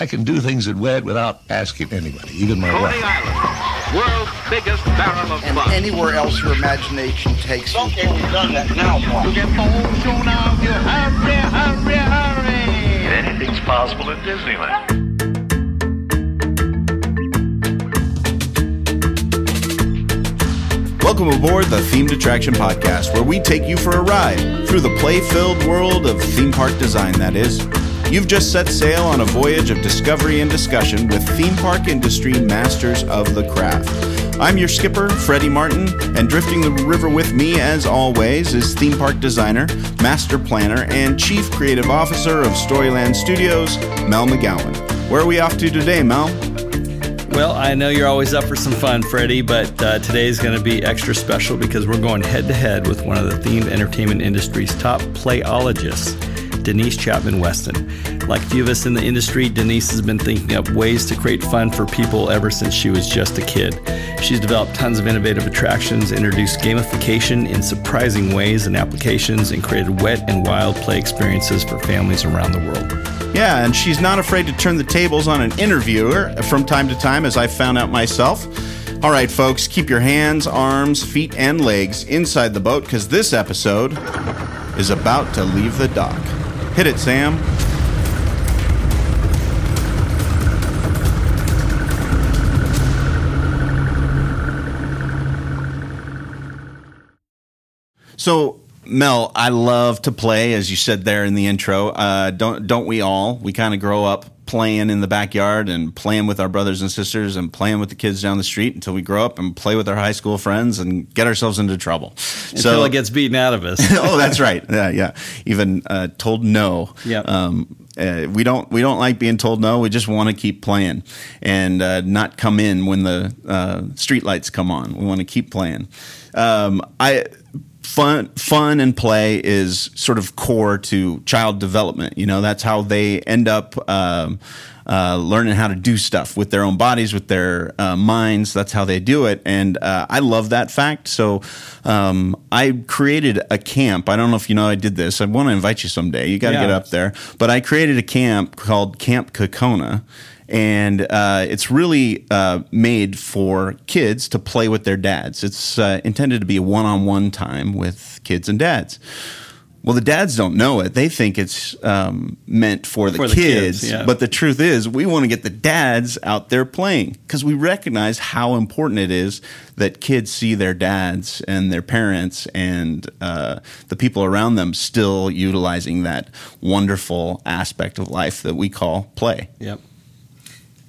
I can do things at WED without asking anybody, even my Coney wife. Island, world's biggest barrel of and fun. anywhere else your imagination takes you. Okay, we've done that. Now what? Get the whole show now, you hurry, hurry, hurry. Anything's possible at Disneyland. Welcome aboard the Themed Attraction Podcast, where we take you for a ride through the play filled world of theme park design, that is. You've just set sail on a voyage of discovery and discussion with theme park industry masters of the craft. I'm your skipper, Freddie Martin, and drifting the river with me, as always, is theme park designer, master planner, and chief creative officer of Storyland Studios, Mel McGowan. Where are we off to today, Mel? Well, I know you're always up for some fun, Freddie, but uh, today is going to be extra special because we're going head to head with one of the themed entertainment industry's top playologists, Denise Chapman Weston. Like a few of us in the industry, Denise has been thinking up ways to create fun for people ever since she was just a kid. She's developed tons of innovative attractions, introduced gamification in surprising ways and applications, and created wet and wild play experiences for families around the world. Yeah, and she's not afraid to turn the tables on an interviewer from time to time, as I found out myself. All right, folks, keep your hands, arms, feet, and legs inside the boat because this episode is about to leave the dock. Hit it, Sam. So, Mel, I love to play, as you said there in the intro. Uh, don't don't we all? We kind of grow up playing in the backyard and playing with our brothers and sisters and playing with the kids down the street until we grow up and play with our high school friends and get ourselves into trouble. Until it gets beaten out of us. oh, that's right. Yeah, yeah. Even uh, told no. Yeah. Um, uh, we don't we don't like being told no. We just want to keep playing and uh, not come in when the uh, street lights come on. We want to keep playing. Um, I fun fun and play is sort of core to child development. You know, that's how they end up. Um, uh, learning how to do stuff with their own bodies, with their uh, minds. That's how they do it. And uh, I love that fact. So um, I created a camp. I don't know if you know I did this. I want to invite you someday. You got to Yeah. get up there. But I created a camp called Camp Kokona. And uh, it's really uh, made for kids to play with their dads. It's uh, intended to be a one on one time with kids and dads. Well, the dads don't know it. They think it's um, meant for the For the kids. kids, yeah. But the truth is, we want to get the dads out there playing because we recognize how important it is that kids see their dads and their parents and uh, the people around them still utilizing that wonderful aspect of life that we call play. Yep.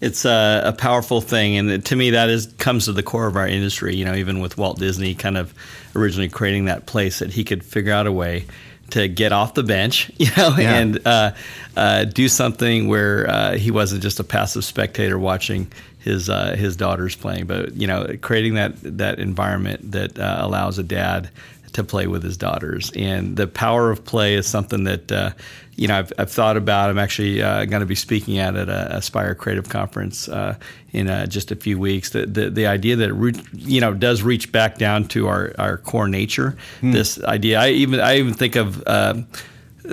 It's a, a powerful thing, and to me, that is comes to the core of our industry. You know, even with Walt Disney, kind of originally creating that place that he could figure out a way to get off the bench, you know, Yeah. and uh, uh, do something where uh, he wasn't just a passive spectator watching his uh, his daughters playing, but you know, creating that that environment that uh, allows a dad to play with his daughters. And the power of play is something that, uh, you know, I've, I've thought about. I'm actually uh, going to be speaking at at a Aspire Creative Conference uh, in uh, just a few weeks. The, the, the idea that, it re- you know, does reach back down to our, our core nature. This idea, I even, I even think of, um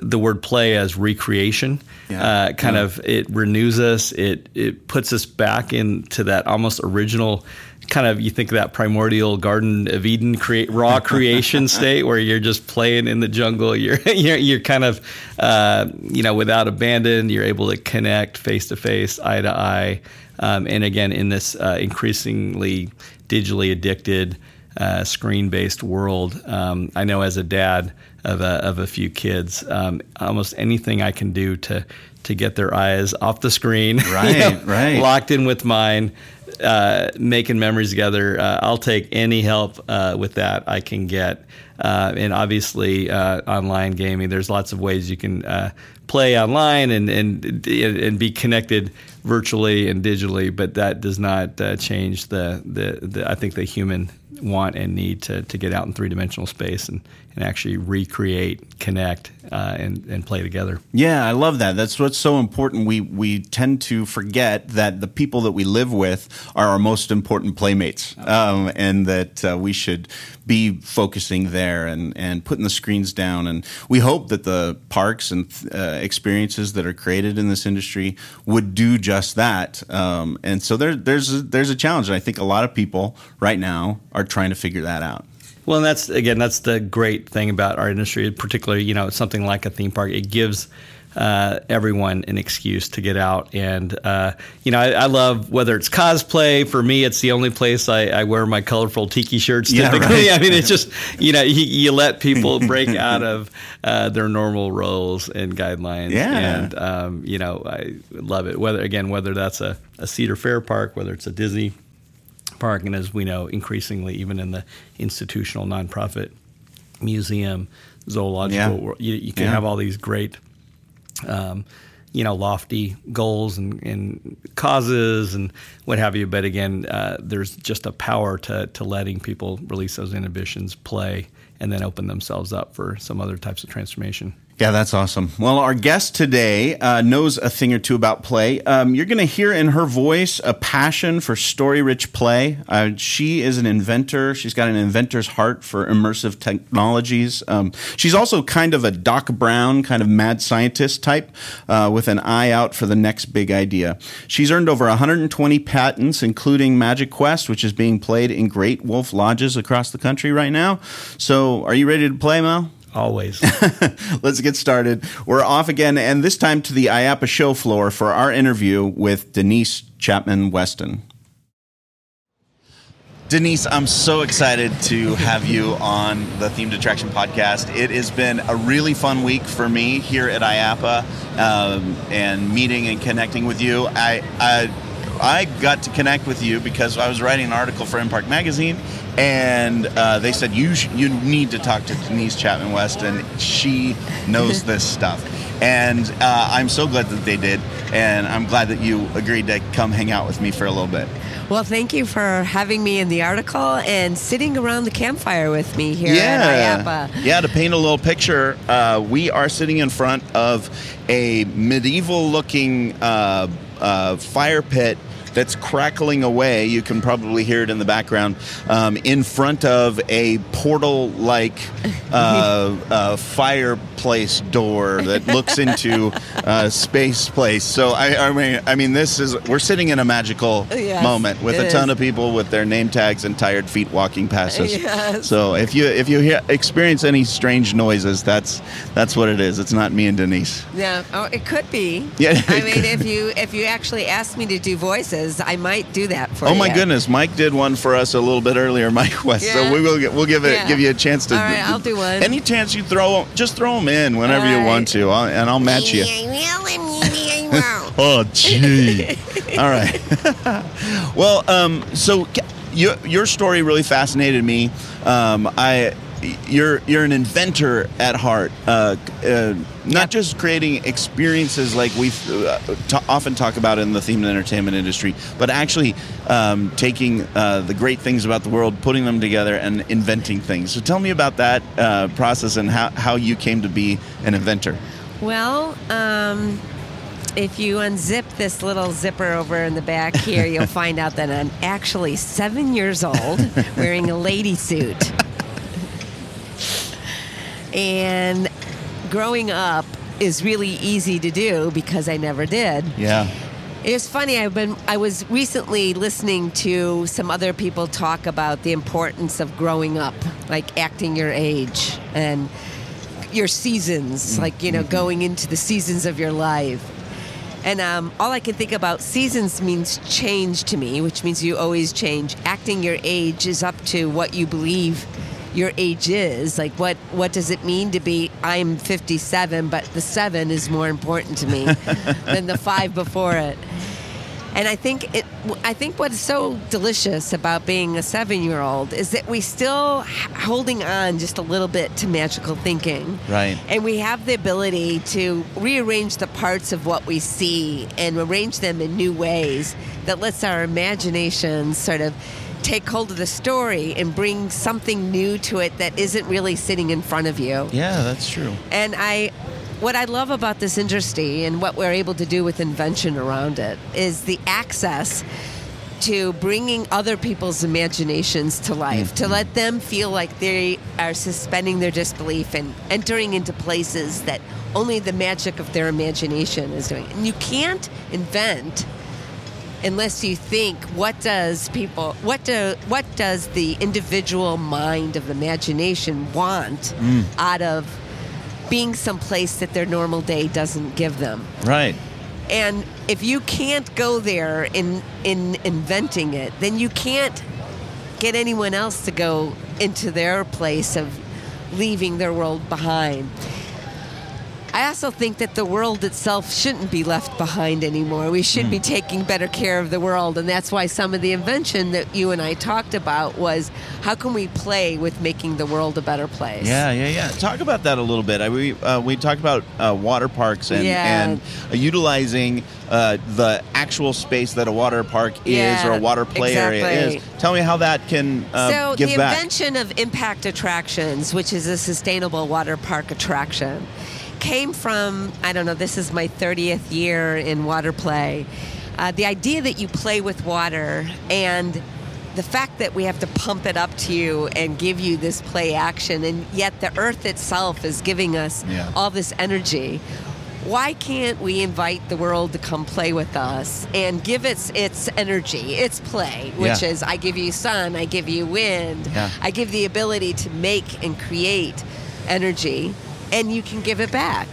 the word play as recreation. Yeah. Uh, kind of it renews us. It it puts us back into that almost original kind of you think of that primordial Garden of Eden create raw creation state where you're just playing in the jungle. You're you're, you're kind of uh, you know without abandon. You're able to connect face to face, eye to eye, um, and again in this uh, increasingly digitally addicted uh, screen-based world. Um, I know as a dad of a, of a few kids, um, almost anything I can do to to get their eyes off the screen, you Right, know, right. locked in with mine, uh, making memories together. Uh, I'll take any help uh, with that I can get. Uh, and obviously, uh, online gaming. There's lots of ways you can uh, play online and, and and be connected virtually and digitally, but that does not uh, change the, the, the I think the human want and need to, to get out in three dimensional space and, and actually recreate, connect, uh, and, and play together. Yeah, I love that. That's what's so important. We we tend to forget that the people that we live with are our most important playmates, um, and that uh, we should be focusing there and and putting the screens down. And we hope that the parks and uh, experiences that are created in this industry would do just that. Um, and so there there's a, there's a challenge. And I think a lot of people right now are trying to figure that out. Well, and that's again, that's the great thing about our industry, particularly you know something like a theme park. It gives uh, everyone an excuse to get out, and uh, you know I, I, love whether it's cosplay. For me, it's the only place I, I wear my colorful tiki shirts. Typically, yeah, right. I mean it's just you know you, you let people break out of uh, their normal roles and guidelines. Yeah, and um, you know I love it. Whether again whether that's a, a Cedar Fair park, whether it's a Disney park, and as we know, increasingly even in the institutional nonprofit museum, zoological, Yeah. you, you can Yeah. have all these great, um, you know, lofty goals and, and causes and what have you. But again, uh, there's just a power to to letting people release those inhibitions, play, and then open themselves up for some other types of transformation. Yeah, that's awesome. Well, our guest today uh, knows a thing or two about play. Um, you're going to hear in her voice a passion for story rich play. Uh, she is an inventor. She's got an inventor's heart for immersive technologies. Um, she's also kind of a Doc Brown, kind of mad scientist type uh, with an eye out for the next big idea. She's earned over 120 patents, including MagiQuest, which is being played in Great Wolf Lodges across the country right now. So, are you ready to play, Mel? Always. Let's get started. We're off again, and this time to the IAAPA show floor for our interview with Denise Chapman Weston. Denise, I'm so excited to have you on the Themed Attraction podcast. It has been a really fun week for me here at IAAPA um, and meeting and connecting with you. I, I I got to connect with you because I was writing an article for Park Magazine, and uh, they said you sh- you need to talk to Denise Chapman West, and She knows this stuff, and uh, I'm so glad that they did, and I'm glad that you agreed to come hang out with me for a little bit. Well, thank you for having me in the article and sitting around the campfire with me here at IAAPA. Yeah, to paint a little picture, uh, we are sitting in front of a medieval looking uh, fire pit that's crackling away. You can probably hear it in the background um, in front of a portal like uh, uh, fireplace door that looks into uh, space place. So, I, I, mean, I mean, this is, we're sitting in a magical Yes, moment with a ton is. of people with their name tags and tired feet walking past us. Yes. So if you if you hear, experience any strange noises, that's that's what it is. It's not me and Denise. Yeah, oh, it could be. Yeah, I mean, could. if you if you actually asked me to do voices, I might do that for you. Oh my goodness, Mike did one for us a little bit earlier, Mike West. So we will get, we'll give it Yeah. give you a chance to. All right, I'll do one. Any chance you throw, just throw them in whenever All you right. want to, I'll, and I'll match you. Oh, gee. All right. well, um, so ca- you, your story really fascinated me. Um, I, you're you're an inventor at heart, uh, uh, not Yep. just creating experiences like we uh, t- often talk about in the themed entertainment industry, but actually um, taking uh, the great things about the world, putting them together, and inventing things. So tell me about that uh, process and how, how you came to be an inventor. Well, um, if you unzip this little zipper over in the back here, you'll find out that I'm actually seven years old, wearing a lady suit. And growing up is really easy to do because I never did. Yeah. It's funny. I've been. I was recently listening to some other people talk about the importance of growing up, like acting your age and your seasons, like you know, going into the seasons of your life. And um, all I can think about seasons means change to me, which means you always change. Acting your age is up to what you believe your age is. Like, what what does it mean to be? I'm 57, but the seven is more important to me than the five before it. And I think it. I think what is so delicious about being a seven-year-old is that we still holding on just a little bit to magical thinking. Right. And we have the ability to rearrange the parts of what we see and arrange them in new ways that lets our imagination sort of take hold of the story and bring something new to it that isn't really sitting in front of you. Yeah, that's true. And I, what I love about this industry and what we're able to do with invention around it is the access to bringing other people's imaginations to life, to mm-hmm. let them feel like they are suspending their disbelief and entering into places that only the magic of their imagination is doing. And you can't invent unless you think what does people what do what does the individual mind of imagination want mm. out of being someplace that their normal day doesn't give them? Right. and if you can't go there in in inventing it then you can't get anyone else to go into their place of leaving their world behind I also think that the world itself shouldn't be left behind anymore. We should be taking better care of the world, and that's why some of the invention that you and I talked about was how can we play with making the world a better place? Yeah, yeah, yeah. Talk about that a little bit. I, we uh, we talked about uh, water parks and Yeah. and uh, utilizing uh, the actual space that a water park is Yeah, or a water play area is. Tell me how that can uh, so give the invention of impact attractions which is a sustainable water park attraction came from i don't know this is my 30th year in water play uh, the idea that you play with water and the fact that we have to pump it up to you and give you this play action and yet the earth itself is giving us Yeah. all this energy why can't we invite the world to come play with us and give its its energy, its play, which Yeah. is I give you sun, I give you wind, Yeah. I give the ability to make and create energy, and you can give it back.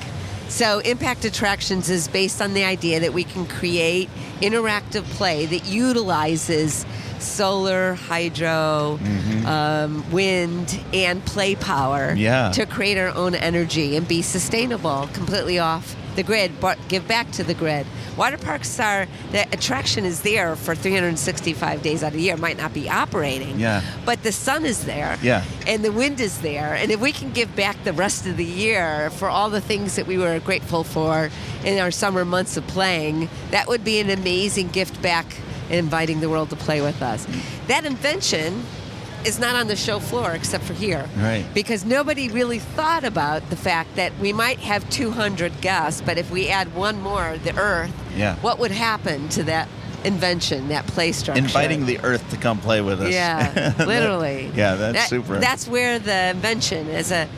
So, Impact Attractions is based on the idea that we can create interactive play that utilizes solar, hydro, um, wind, and play power Mm-hmm. Yeah. to create our own energy and be sustainable, completely off the grid, but give back to the grid. Water parks are the attraction is there for 365 days out of the year. It might not be operating, Yeah. but the sun is there, Yeah. and the wind is there. And if we can give back the rest of the year for all the things that we were grateful for in our summer months of playing, that would be an amazing gift back in inviting the world to play with us. That invention is not on the show floor except for here. Right. Because nobody really thought about the fact that we might have 200 guests, but if we add one more, the Earth, Yeah. what would happen to that invention, that play structure? Inviting the earth to come play with us. Yeah, literally. Yeah, that's That- super. That's where the invention is a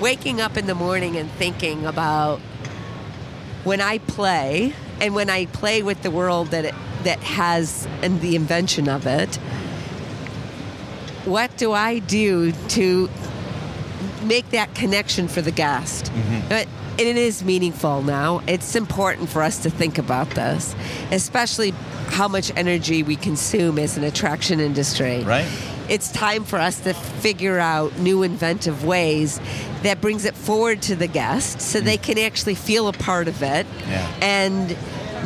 waking up in the morning and thinking about when I play and when I play with the world that it, that has and the invention of it. What do I do to make that connection for the guest? Mm-hmm. But it is meaningful now. It's important for us to think about this, especially how much energy we consume as an attraction industry. Right. It's time for us to figure out new inventive ways that brings it forward to the guest so they can actually feel a part of it. Yeah. And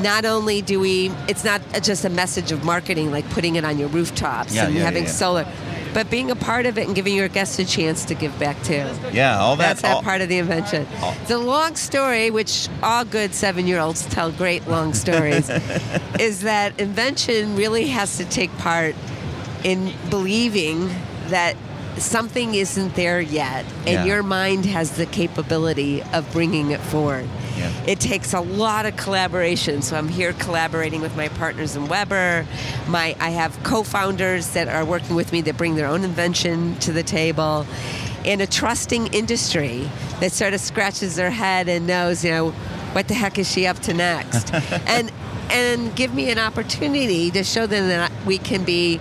not only do we it's not just a message of marketing like putting it on your rooftops Yeah, and yeah, having yeah. solar but being a part of it and giving your guests a chance to give back too. yeah, all that. That's that all- part of the invention. all- a long story, which all good seven year olds tell great long stories, is that invention really has to take part in believing that something isn't there yet, and Yeah. your mind has the capability of bringing it forward. Yeah. It takes a lot of collaboration. So I'm here collaborating with my partners in Weber. My I have co-founders that are working with me that bring their own invention to the table, In a trusting industry that sort of scratches their head and knows, you know, what the heck is she up to next, and and give me an opportunity to show them that we can be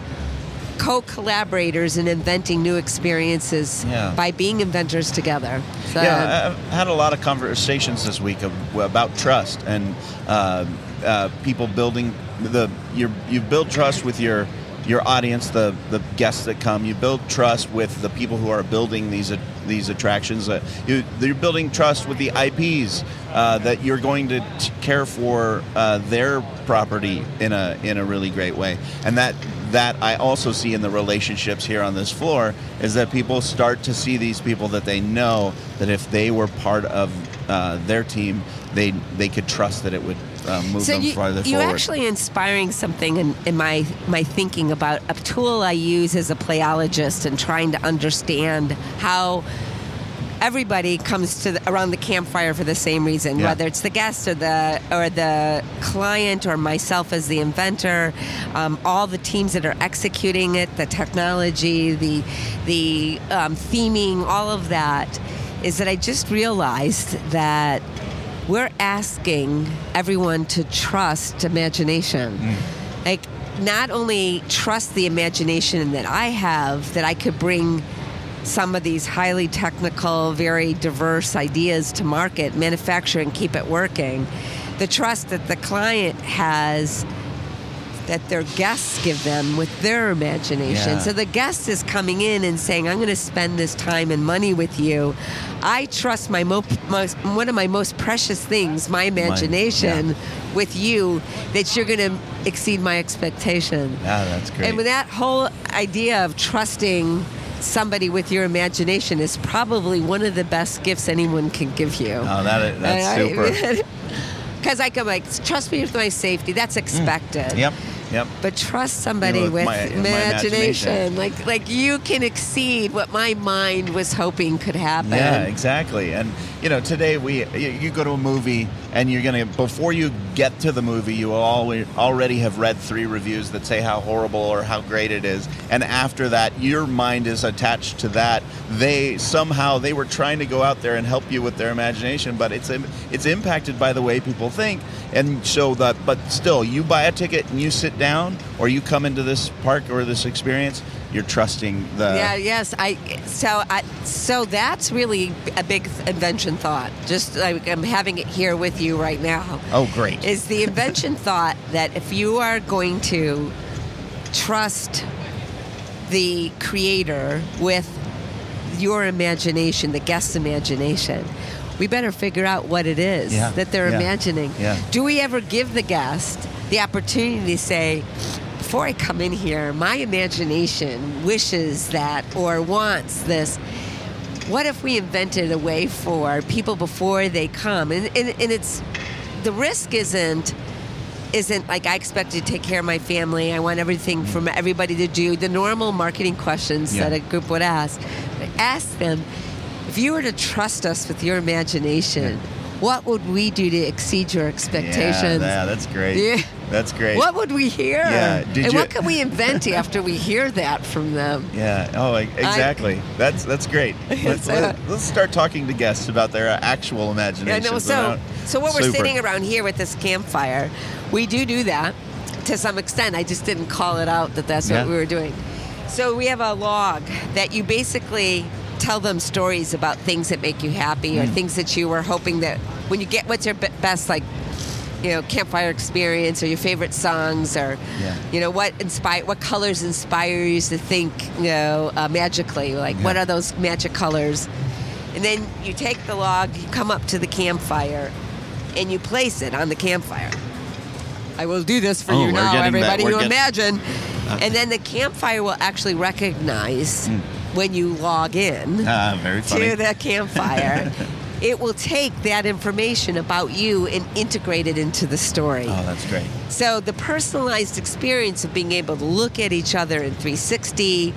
co-collaborators in inventing new experiences Yeah. by being inventors together. So, Yeah, I've had a lot of conversations this week about trust and uh, uh, people building the. you you've built trust with your your audience, the the guests that come. You build trust with the people who are building these these attractions. Uh, you, you're building trust with the IPs uh, that you're going to t- care for uh, their property in a in a really great way, and that that I also see in the relationships here on this floor is that people start to see these people that they know that if they were part of uh, their team, they they could trust that it would uh, move so them you, farther you're forward. actually inspiring something in, in my my thinking about a tool I use as a playologist and trying to understand how everybody comes to the, around the campfire for the same reason, Yeah. whether it's the guest or the or the client or myself as the inventor, um, all the teams that are executing it, the technology, the the um, theming, all of that, is that I just realized that we're asking everyone to trust imagination. Mm. Like, not only trust the imagination that I have, that I could bring some of these highly technical, very diverse ideas to market, manufacture, and keep it working. The trust that the client has that their guests give them with their imagination. Yeah. So the guest is coming in and saying, "I'm going to spend this time and money with you." I trust my mo- most one of my most precious things, my imagination, with you, that you're going to exceed my expectation. Yeah, that's great. And with that whole idea of trusting somebody with your imagination is probably one of the best gifts anyone can give you. Oh, that is, that's super. Because I can like trust me with my safety. That's expected. Mm. Yep, yep. But trust somebody You know, with my- my imagination. imagination. Like like you can exceed what my mind was hoping could happen. Yeah, exactly. And you know, today we you, you go to a movie and you're gonna before you get to the movie, you will al- already have read three reviews that say how horrible or how great it is, and after that, your mind is attached to that. They somehow they were trying to go out there and help you with their imagination, but it's it's impacted by the way people think, and so that. But still, you buy a ticket and you sit down, or you come into this park or this experience, you're trusting the. yeah, yes. I so I so that's really a big invention thought. Just like I'm having it here with you right now. Oh, great. Is the invention thought that if you are going to trust the creator with your imagination, the guest's imagination, we better figure out what it is Yeah, that they're yeah, imagining. yeah. Do we ever give the guest the opportunity to say, before I come in here, my imagination wishes that or wants this? What if we invented a way for people before they come? And, and, and it's the risk isn't isn't like I expect to take care of my family. I want everything from everybody to do the normal marketing questions Yeah. that a group would ask. But ask them if you were to trust us with your imagination, what would we do to exceed your expectations? Yeah, yeah, that's great. Yeah. That's great. What would we hear? Yeah, did and you- what can we invent after we hear that from them? Yeah. Oh, exactly. that's that's great. Let's, So- let, us start talking to guests about their actual Yeah, imagination. no, so, so when we're sitting around here with this campfire, we do do that to some extent. I just didn't call it out that that's Yeah. what we were doing. So we have a log that you basically tell them stories about things that make you happy or Mm. things that you were hoping that when you get what's your best like you know campfire experience or your favorite songs or Yeah. you know what inspire what colors inspire you to think you know uh, magically? Like what are those magic colors? And then you take the log you come up to the campfire and you place it on the campfire. I will do this for Oh, you now everybody you getting- imagine. Uh-huh. And then the campfire will actually recognize hmm. when you log in ah, very funny. to the campfire it will take that information about you and integrate it into the story oh, that's great. so the personalized experience of being able to look at each other in 360,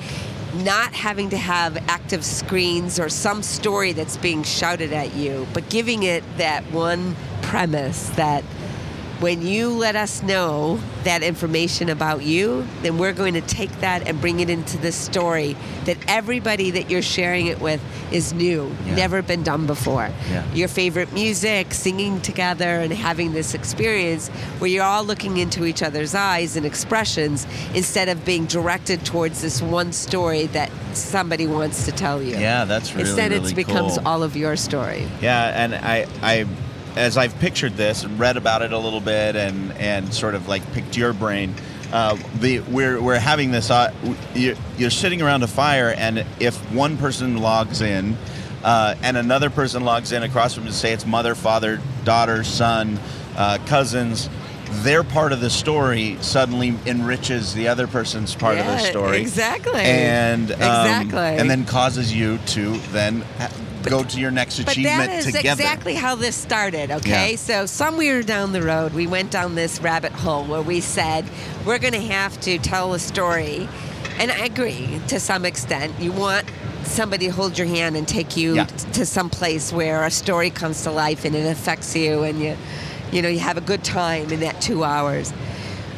not having to have active screens or some story that's being shouted at you, but giving it that one premise that when you let us know that information about you, then we're going to take that and bring it into the story that everybody that you're sharing it with is new, Yeah. never been done before. Yeah. Your favorite music, singing together, and having this experience where you're all looking into each other's eyes and expressions instead of being directed towards this one story that somebody wants to tell you. Yeah, that's really Instead, really it becomes cool. all of your story. Yeah, and I, I, as I've pictured this and read about it a little bit, and and sort of like picked your brain. Uh, the we're we're having this. Uh, you're, you're sitting around a fire, and if one person logs in, uh, and another person logs in across from, you, say it's mother, father, daughter, son, uh, cousins. Their part of the story suddenly enriches the other person's part of the story. exactly. And um, Exactly. and then causes you to then go to your next But achievement that is together. exactly how this started, okay? Yeah. So, somewhere down the road, we went down this rabbit hole where we said, we're going to have to tell a story. And I agree to some extent. You want somebody to hold your hand and take you Yeah. t- to some place where a story comes to life and it affects you and you, you know, you have a good time in that two hours.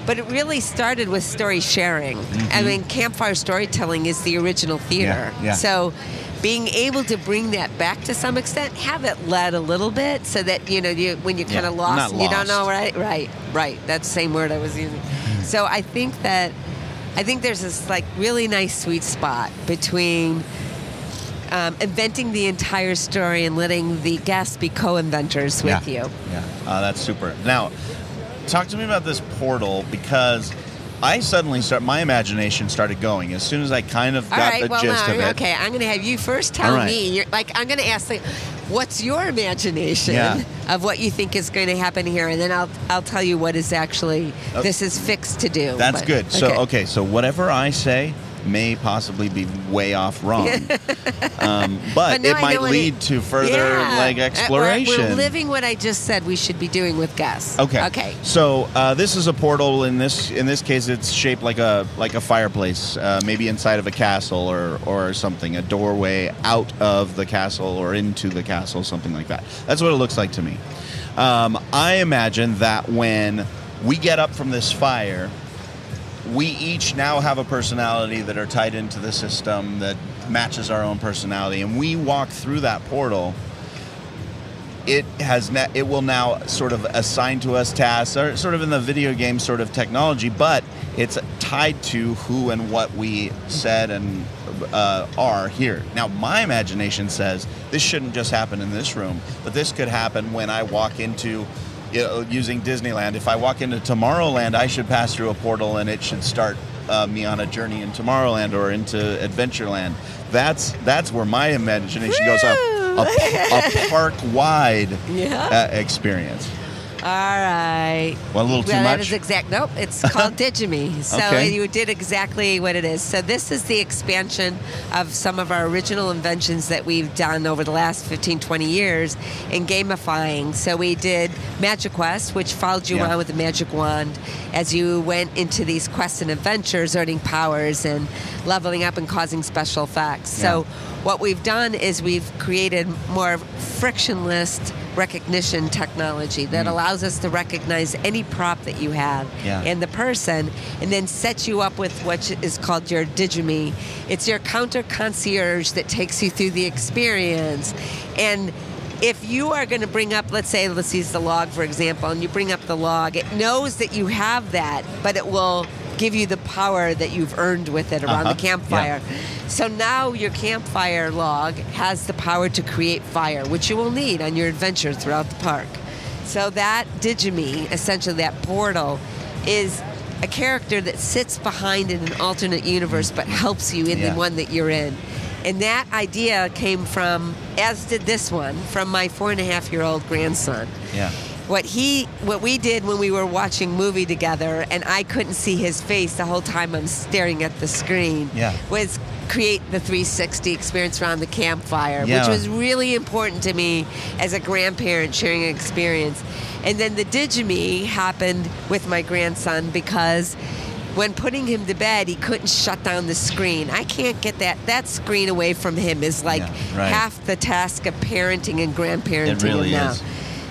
But it really started with story sharing. I mean, campfire storytelling is the original theater. Mm-hmm. Yeah, yeah. So being able to bring that back to some extent, have it led a little bit so that, you know, you when you're kind of lost not you don't know, right? Right, right. That's the same word I was using. So I think that, I think there's this like really nice sweet spot between um, inventing the entire story and letting the guests be co-inventors with yeah. you. Yeah, uh, that's super. Now, talk to me about this portal because I suddenly start. My imagination started going as soon as I kind of got right, the well, gist now, of it. okay, I'm going to have you first tell right. me. You're, like, I'm going to ask, like, what's your imagination Yeah. of what you think is going to happen here, and then I'll I'll tell you what is actually Oh. this is fixed to do. That's But- good. So okay. so whatever I say may possibly be way off wrong, um, but, But it might lead it- to further Yeah. like Uh, we're- exploration. We're, living what I just said we should be doing with guests. Okay. Okay. So uh, this is a portal. In this in this case, it's shaped like a like a fireplace, uh, maybe inside of a castle or or something, a doorway out of the castle or into the castle, something like that. That's what it looks like to me. Um, I imagine that when we get up from this fire, we each now have a personality that are tied into the system that matches our own personality, and we walk through that portal. It has ne- it will now sort of assign to us tasks or sort of in the video game sort of technology but it's tied to who and what we said and uh, are here. Now my imagination says this shouldn't just happen in this room but this could happen when i walk into you know, using disneyland if i walk into tomorrowland i should pass through a portal and it should start uh, me on a journey in tomorrowland or into adventureland that's that's where my imagination goes up a, a park wide Yeah. uh, experience. All right. Well, a little too Well, That much? is exact. Nope. It's called Digime. So Okay. you did exactly what it is. So this is the expansion of some of our original inventions that we've done over the last 15, 20 years in gamifying. So we did MagiQuest, which followed you Yeah. around with a magic wand as you went into these quests and adventures, earning powers and leveling up and causing special effects. So what we've done is we've created more frictionless recognition technology that mm. allows us to recognize any prop that you have Yeah. and the person and then sets you up with what is called your digime it's your counter concierge that takes you through the experience. And if you are going to bring up let's say let's use the log for example and you bring up the log it knows that you have that but it will give you the power that you've earned with it around Uh-huh. the campfire so now your campfire log has the power to create fire, which you will need on your adventure throughout the park. So that Digime, essentially that portal, is a character that sits behind in an alternate universe but helps you in Yeah. the one that you're in. And that idea came from, as did this one, from my four and a half year old grandson Yeah. What he what we did when we were watching movie together and I couldn't see his face the whole time I'm staring at the screen Yeah. was create the 360 experience around the campfire Yeah. which was really important to me as a grandparent sharing an experience and then the digime happened with my grandson because when putting him to bed he couldn't shut down the screen i can't get that that screen away from him is like Yeah, right. half the task of parenting and grandparenting It really now is.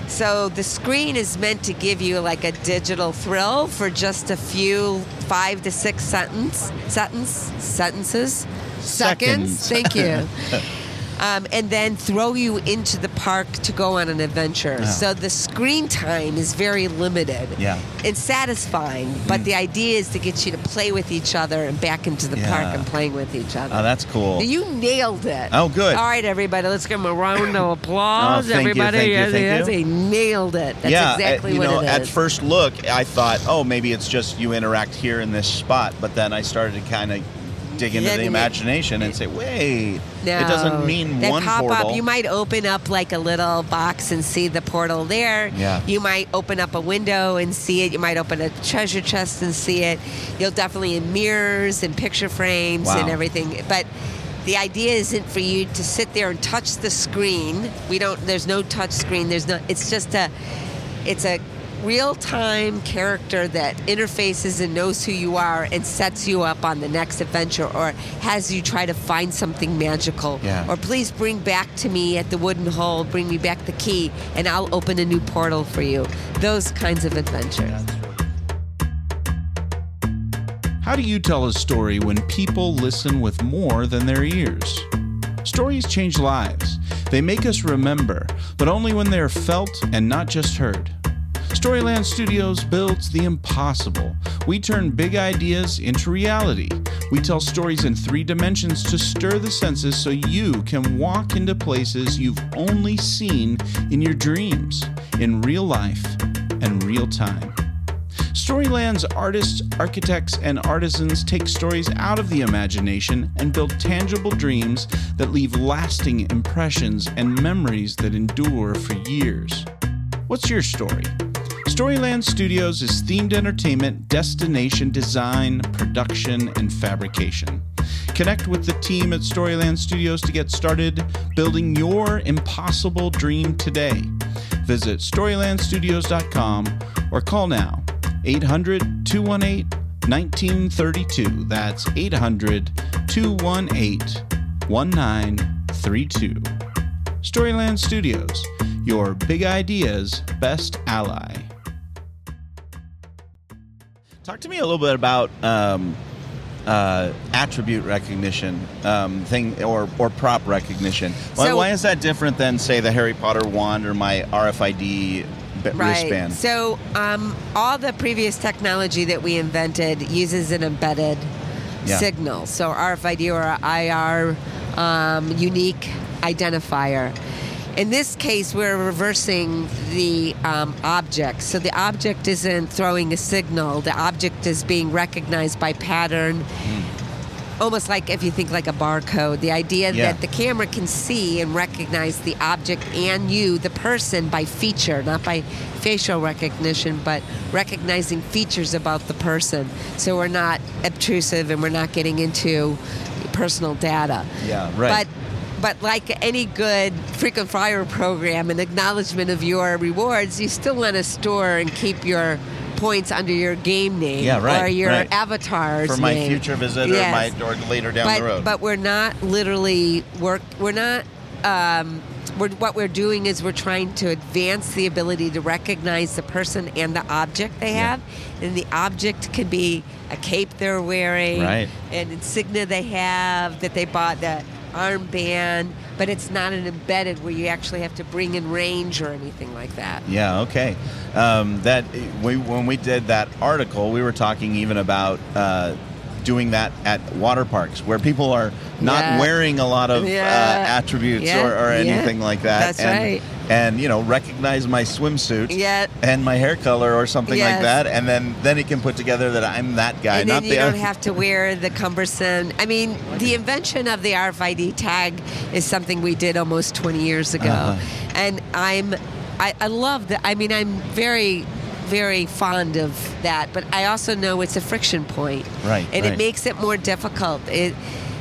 So the screen is meant to give you like a digital thrill for just a few five to six sentence sentence sentences Seconds. seconds. Thank you. Um, and then throw you into the park to go on an adventure. Yeah. So the screen time is very limited. Yeah. It's satisfying, but the idea is to get you to play with each other and back into the park and playing with each other. Oh, that's cool. You nailed it. Oh, good. All right, everybody, let's give him a round of applause. Oh, thank you, everybody, thank you, thank yes, you. he nailed it. That's yeah, exactly uh, you what know, it is. at first look, I thought, oh, maybe it's just you interact here in this spot. But then I started to kind of dig into the imagination and say, wait, No, it doesn't mean that one pop portal. up. You might open up like a little box and see the portal there. Yeah. You might open up a window and see it. You might open a treasure chest and see it. You'll definitely in mirrors and picture frames and everything. But the idea isn't for you to sit there and touch the screen. We don't. There's no touch screen. There's no. It's just a. It's a real-time character that interfaces and knows who you are and sets you up on the next adventure or has you try to find something magical Yeah. or please bring back to me at the wooden hole bring me back the key and i'll open a new portal for you those kinds of adventures How do you tell a story when people listen with more than their ears? Stories change lives. They make us remember, but only when they are felt and not just heard. Storyland Studios builds the impossible. We turn big ideas into reality. We tell stories in three dimensions to stir the senses so you can walk into places you've only seen in your dreams, in real life and real time. Storyland's artists, architects, and artisans take stories out of the imagination and build tangible dreams that leave lasting impressions and memories that endure for years. What's your story? Storyland Studios is themed entertainment, destination design, production, and fabrication. Connect with the team at Storyland Studios to get started building your impossible dream today. Visit StorylandStudios.com or call now 800 218 1932. That's 800 218 1932. Storyland Studios, your big ideas best ally. Talk to me a little bit about um, uh, attribute recognition um, thing or, or prop recognition. Why, So- why is that different than, say, the Harry Potter wand or my RFID b- wristband? So, um, all the previous technology that we invented uses an embedded Yeah. signal. So, RFID or IR um, unique identifier. In this case, we're reversing the um, object. So the object isn't throwing a signal. The object is being recognized by pattern, almost like if you think like a barcode. The idea Yeah. that the camera can see and recognize the object and you, the person, by feature, not by facial recognition, but recognizing features about the person. So we're not obtrusive and we're not getting into personal data. Yeah, right. But but like any good frequent flyer program, an acknowledgement of your rewards, you still want to store and keep your points under your game name Yeah, right, or your right. avatar's For my name. future visit Yes. or my or later down but, the road. But we're not literally work. We're not. Um, we're, what we're doing is we're trying to advance the ability to recognize the person and the object they Yeah. have, and the object could be a cape they're wearing, Right. an insignia they have that they bought, the armband, but it's not an embedded where you actually have to bring in range or anything like that. Yeah. Okay. Um, that we when we did that article, we were talking even about uh, doing that at water parks where people are not Yeah. wearing a lot of Yeah. uh, attributes Yeah. or, or anything like that. That's and, right. And you know, recognize my swimsuit Yeah. and my hair color or something like that, and then then he can put together that I'm that guy, and then the you don't have to wear the cumbersome. I mean, the invention of the RFID tag is something we did almost 20 years ago, Uh-huh. and I'm, I, I love that. I mean, I'm very, very fond of that, but I also know it's a friction point, Right, And right. it makes it more difficult. It.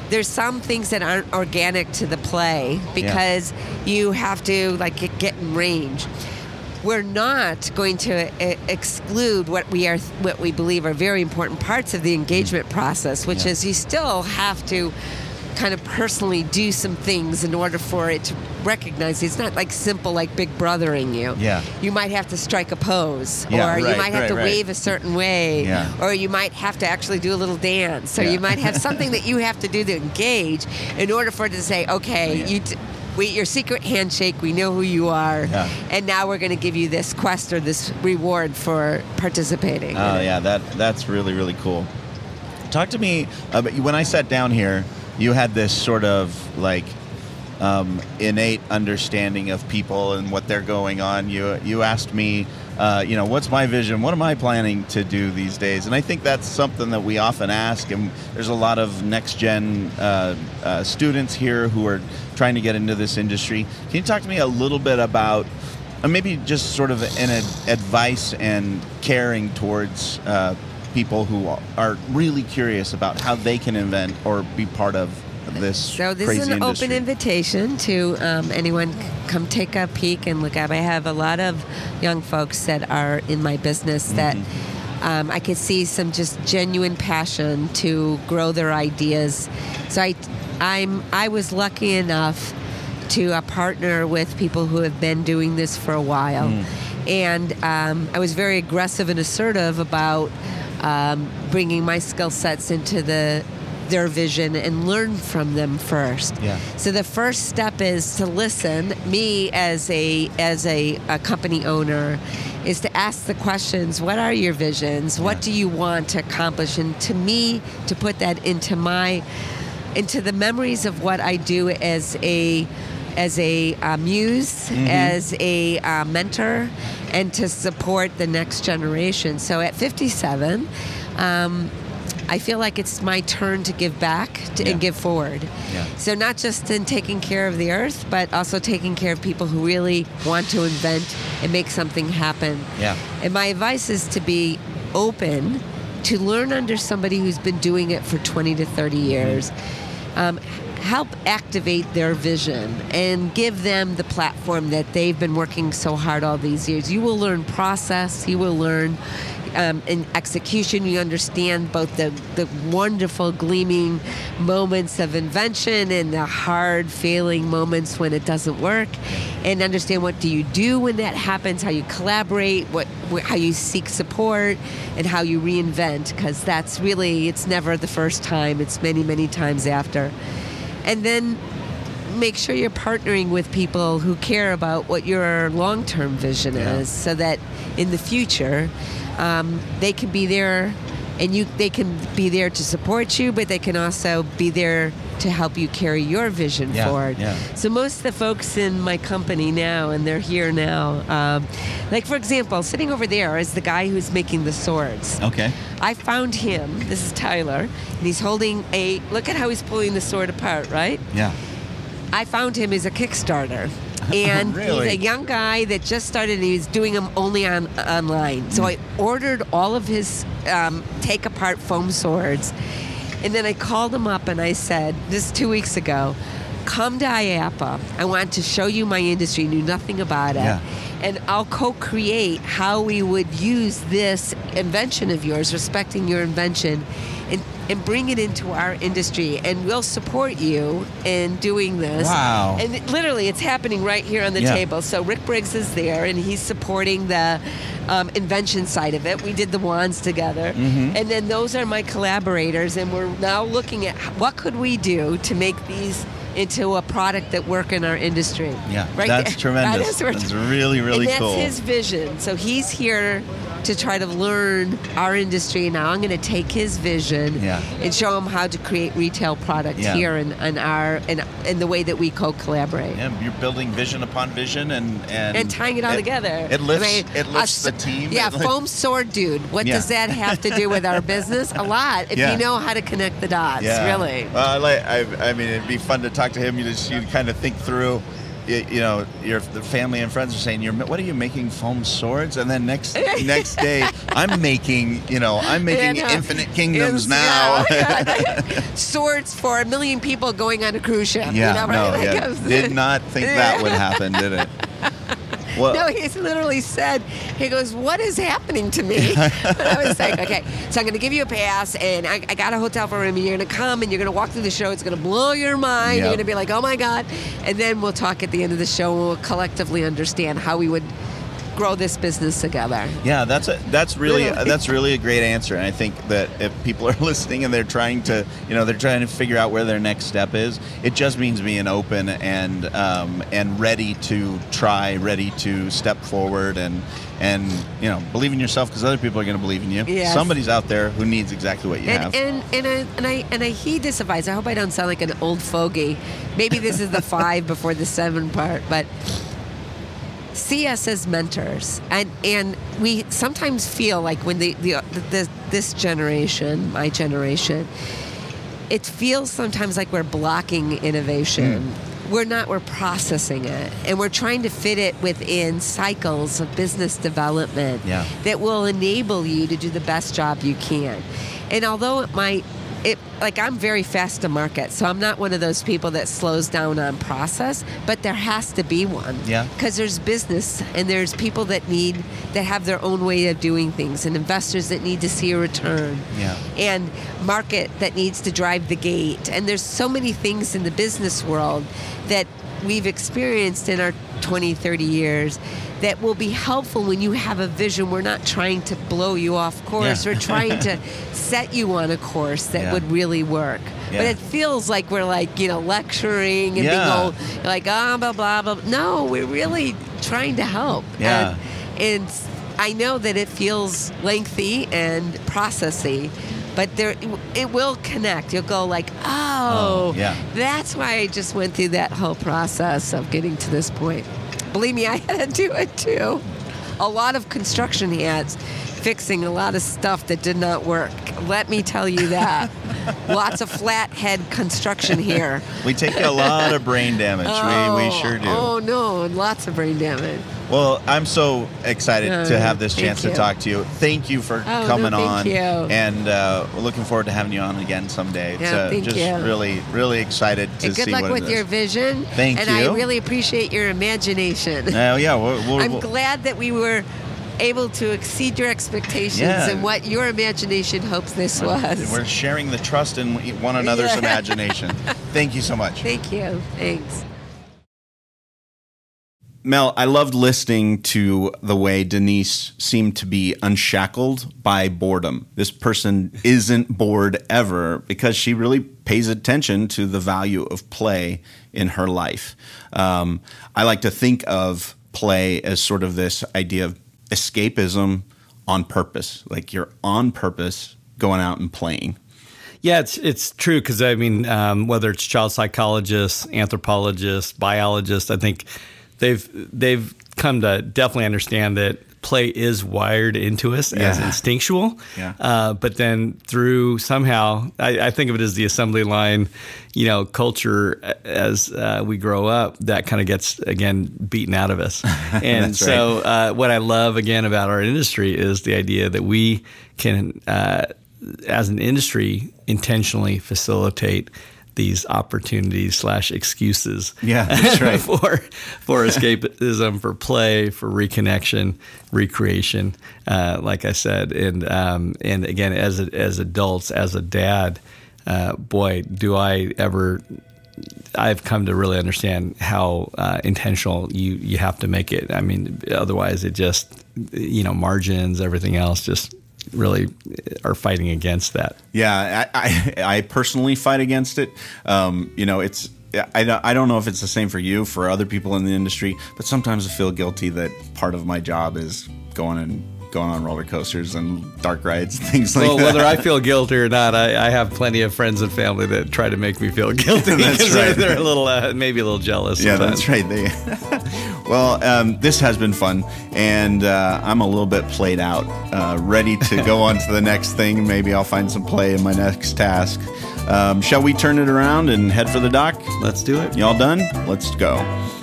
There's some things that aren't organic to the play because you have to like get- in range we're not going to uh, exclude what we are what we believe are very important parts of the engagement process which Yeah. is you still have to kind of personally do some things in order for it to recognize it's not like simple like big brothering you Yeah. you might have to strike a pose Yeah, or you might have right, to right. wave a certain way Yeah. or you might have to actually do a little dance or Yeah. you might have something that you have to do to engage in order for it to say okay you t- we, your secret handshake we know who you are Yeah. and now we're going to give you this quest or this reward for participating. Oh yeah, that that's really really cool. Talk to me uh, about when I sat down here. You had this sort of like um, innate understanding of people and what they're going on. You you asked me, uh, you know, what's my vision? What am I planning to do these days? And I think that's something that we often ask. And there's a lot of next gen uh, uh, students here who are trying to get into this industry. Can you talk to me a little bit about? uh, maybe just sort of an ad- advice and caring towards uh, people who are really curious about how they can invent or be part of this So this is an industry? open invitation to um, anyone come take a peek and look at. I have a lot of young folks that are in my business that Mm-hmm. um, I could see some just genuine passion to grow their ideas. So I, I'm I was lucky enough to uh, partner with people who have been doing this for a while, Mm. and um, I was very aggressive and assertive about um, bringing my skill sets into the their vision and learn from them first. Yeah. So the first step is to listen. Me as a as a, a company owner is to ask the questions. What are your visions? What do you want to accomplish? And to me, to put that into my into the memories of what I do as a as a uh, muse, as a uh, mentor, and to support the next generation. So at 57. Um, I feel like it's my turn to give back to, Yeah. and give forward. Yeah. So not just in taking care of the earth, but also taking care of people who really want to invent and make something happen. Yeah. And my advice is to be open to learn under somebody who's been doing it for 20 to 30 years. Um, help activate their vision and give them the platform that they've been working so hard all these years. You will learn process, you will learn um, in execution, you understand both the, the wonderful gleaming moments of invention and the hard failing moments when it doesn't work, and understand what do you do when that happens, how you collaborate, what wh- how you seek support, and how you reinvent. Because that's really it's never the first time; it's many many times after, and then make sure you're partnering with people who care about what your long-term vision Yeah. is so that in the future um, they can be there and you they can be there to support you but they can also be there to help you carry your vision Yeah, forward yeah. so most of the folks in my company now and they're here now um, like for example sitting over there is the guy who's making the swords Okay. I found him. This is Tyler, and he's holding a. Look at how he's pulling the sword apart, right? Yeah. I found him as a Kickstarter. And Really? he's a young guy that just started and he's doing them only on online. So I ordered all of his um, take apart foam swords. And then I called him up and I said, this is two weeks ago, come to IAAPA. I want to show you my industry, knew nothing about it. Yeah. And I'll co create how we would use this invention of yours, respecting your invention, and, and bring it into our industry. And we'll support you in doing this. Wow. And it- literally, it's happening right here on the Yeah. table. So Rick Briggs is there, and he's supporting the um, invention side of it. We did the wands together, Mm-hmm. and then those are my collaborators. And we're now looking at what could we do to make these into a product that work in our industry. Yeah. right. That's there. tremendous. That is That's really, really and that's his vision. So he's here to try to learn our industry. Now I'm going to take his vision Yeah. and show him how to create retail product Yeah. here in, in our in, in the way that we co-collaborate. Yeah, you're building vision upon vision and and, And tying it all together. It lifts. I mean, it lifts a the team. Yeah, It li- foam sword dude. What Yeah. does that have to do with our business? A lot. If you know how to connect the dots, really. Well, I like. I, I mean, it'd be fun to talk to him. You just you kind of think through. You, you know, your the family and friends are saying, "You're what are you making foam swords?" And then next next day, I'm making. You know, I'm making Yeah, no. infinite kingdoms now. yeah, yeah. Swords for a million people going on a cruise ship. Yeah, you know, no. Like, yeah. Did not think that would happen, did it? No, he's literally said, he goes, What is happening to me? and I was like, Okay, so I'm going to give you a pass, and I, I got a hotel for room, and you're going to come, and you're going to walk through the show. It's going to blow your mind. Yep. You're going to be like, Oh my God. And then we'll talk at the end of the show, and we'll collectively understand how we would grow this business together. Yeah, that's a that's really that's really a great answer, and I think that if people are listening and they're trying to, you know, they're trying to figure out where their next step is, it just means being open and um, and ready to try, ready to step forward, and and you know, believe in yourself because other people are going to believe in you. Yes. Somebody's out there who needs exactly what you have. And, and and I, and I and I heed this advice. I hope I don't sound like an old fogey. Maybe this is the five before the seven part, but see us as mentors, and and we sometimes feel like when the the, the this generation, my generation, it feels sometimes like we're blocking innovation. Hmm. We're not, we're processing it. And we're trying to fit it within cycles of business development Yeah. that will enable you to do the best job you can. And although it might like I'm very fast to market, so I'm not one of those people that slows down on process, but there has to be one. Yeah. Because there's business and there's people that need that have their own way of doing things and investors that need to see a return. Yeah. And market that needs to drive the gate. And there's so many things in the business world that we've experienced in our 20, 30 years that will be helpful when you have a vision. We're not trying to blow you off course. Yeah. We're trying to set you on a course that Yeah. would really work. Yeah. But it feels like we're like, you know, lecturing and being all like, ah, blah, blah, blah. No, we're really trying to help. Yeah. And, and I know that it feels lengthy and processy, but there it will connect. You'll go like, oh, Oh, yeah. that's why I just went through that whole process of getting to this point. Believe me, I had to do it too. A lot of construction hats fixing a lot of stuff that did not work. Let me tell you that. Lots of flathead construction here. We take a lot of brain damage. we, we oh, sure do. Oh no, and lots of brain damage. Well, I'm so excited Uh, to have this chance to talk to you. Thank you for Oh, no, coming thank on. you. And uh, we're looking forward to having you on again someday. Yeah, So thank just you. really, really excited to And good see luck with your vision. Thank and you. And I really appreciate your imagination. Uh, yeah, we'll, we'll, I'm we'll- glad that we were able to exceed your expectations Yeah. and what your imagination hopes this was. we're sharing the trust in one another's Yeah. imagination. Thank you so much. Thank you. Thanks. Mel, I loved listening to the way Denise seemed to be unshackled by boredom. This person isn't bored ever because she really pays attention to the value of play in her life. Um, I like to think of play as sort of this idea of escapism on purpose. Like you're on purpose going out and playing. Yeah, it's it's true because I mean, um, whether it's child psychologists, anthropologists, biologists, I think they've they've come to definitely understand that play is wired into us as instinctual. Yeah. Uh, but then through somehow, I, I think of it as the assembly line, you know, culture as uh, we grow up, that kind of gets again beaten out of us. And so, uh, what I love again about our industry is the idea that we can, uh, as an industry, intentionally facilitate these opportunities slash excuses. Yeah, that's right. for for escapism, for play, for reconnection, recreation. Uh, like I said, and um, and again, as a, as adults, as a dad, uh, boy, do I ever. I've come to really understand how uh, intentional you you have to make it. I mean, otherwise, it just you know margins, everything else, just really are fighting against that. Yeah, I, I, I personally fight against it. Um, you know, it's I I don't know if it's the same for you, for other people in the industry, but sometimes I feel guilty that part of my job is going and going on roller coasters and dark rides, and things like well, that. Well, whether I feel guilty or not, I, I have plenty of friends and family that try to make me feel guilty. That's because they're, right. they're a little, uh, maybe a little jealous. yeah, sometimes. that's right. They, well, um, this has been fun, and uh, I'm a little bit played out, uh, ready to go on to the next thing. Maybe I'll find some play in my next task. Um, shall we turn it around and head for the dock? Let's do it. Y'all done? Let's go.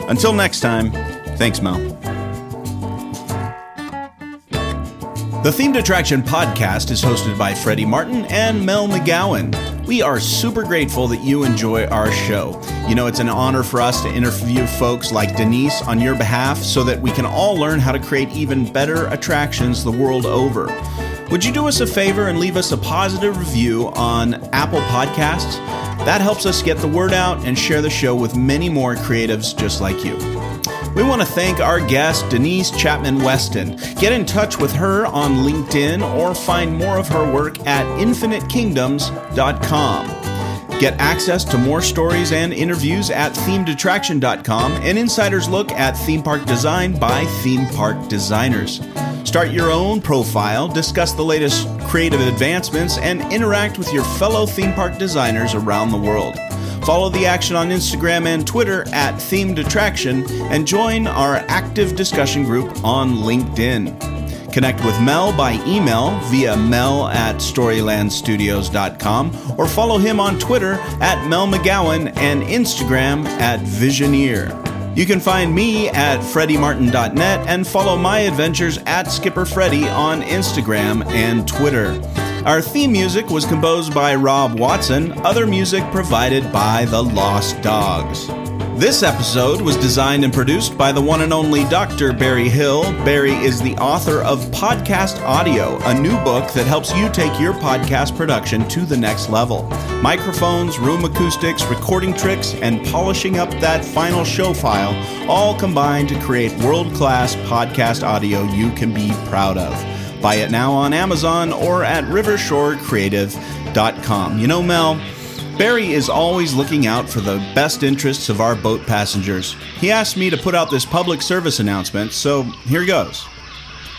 Until next time, thanks, Mel. The Themed Attraction podcast is hosted by Freddy Martin and Mel McGowan. We are super grateful that you enjoy our show. You know, it's an honor for us to interview folks like Denise on your behalf so that we can all learn how to create even better attractions the world over. Would you do us a favor and leave us a positive review on Apple Podcasts? That helps us get the word out and share the show with many more creatives just like you. We want to thank our guest, Denise Chapman Weston. Get in touch with her on LinkedIn or find more of her work at infinitekingdoms.com. Get access to more stories and interviews at themedattraction.com, and insider's look at theme park design by theme park designers. Start your own profile, discuss the latest creative advancements, and interact with your fellow theme park designers around the world. Follow the action on Instagram and Twitter at Themed Attraction and join our active discussion group on LinkedIn. Connect with Mel by email via mel at storylandstudios.com or follow him on Twitter at Mel McGowan and Instagram at Visioneer. You can find me at freddymartin.net and follow my adventures at Skipper Freddy on Instagram and Twitter. Our theme music was composed by Rob Watson, other music provided by The Lost Dogs. This episode was designed and produced by the one and only Dr. Barry Hill. Barry is the author of Podcast Audio, a new book that helps you take your podcast production to the next level. Microphones, room acoustics, recording tricks, and polishing up that final show file all combine to create world class podcast audio you can be proud of. Buy it now on Amazon or at rivershorecreative.com. You know, Mel, Barry is always looking out for the best interests of our boat passengers. He asked me to put out this public service announcement, so here goes.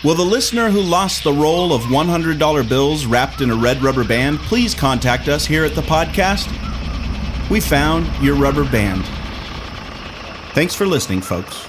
Will the listener who lost the roll of $100 bills wrapped in a red rubber band please contact us here at the podcast? We found your rubber band. Thanks for listening, folks.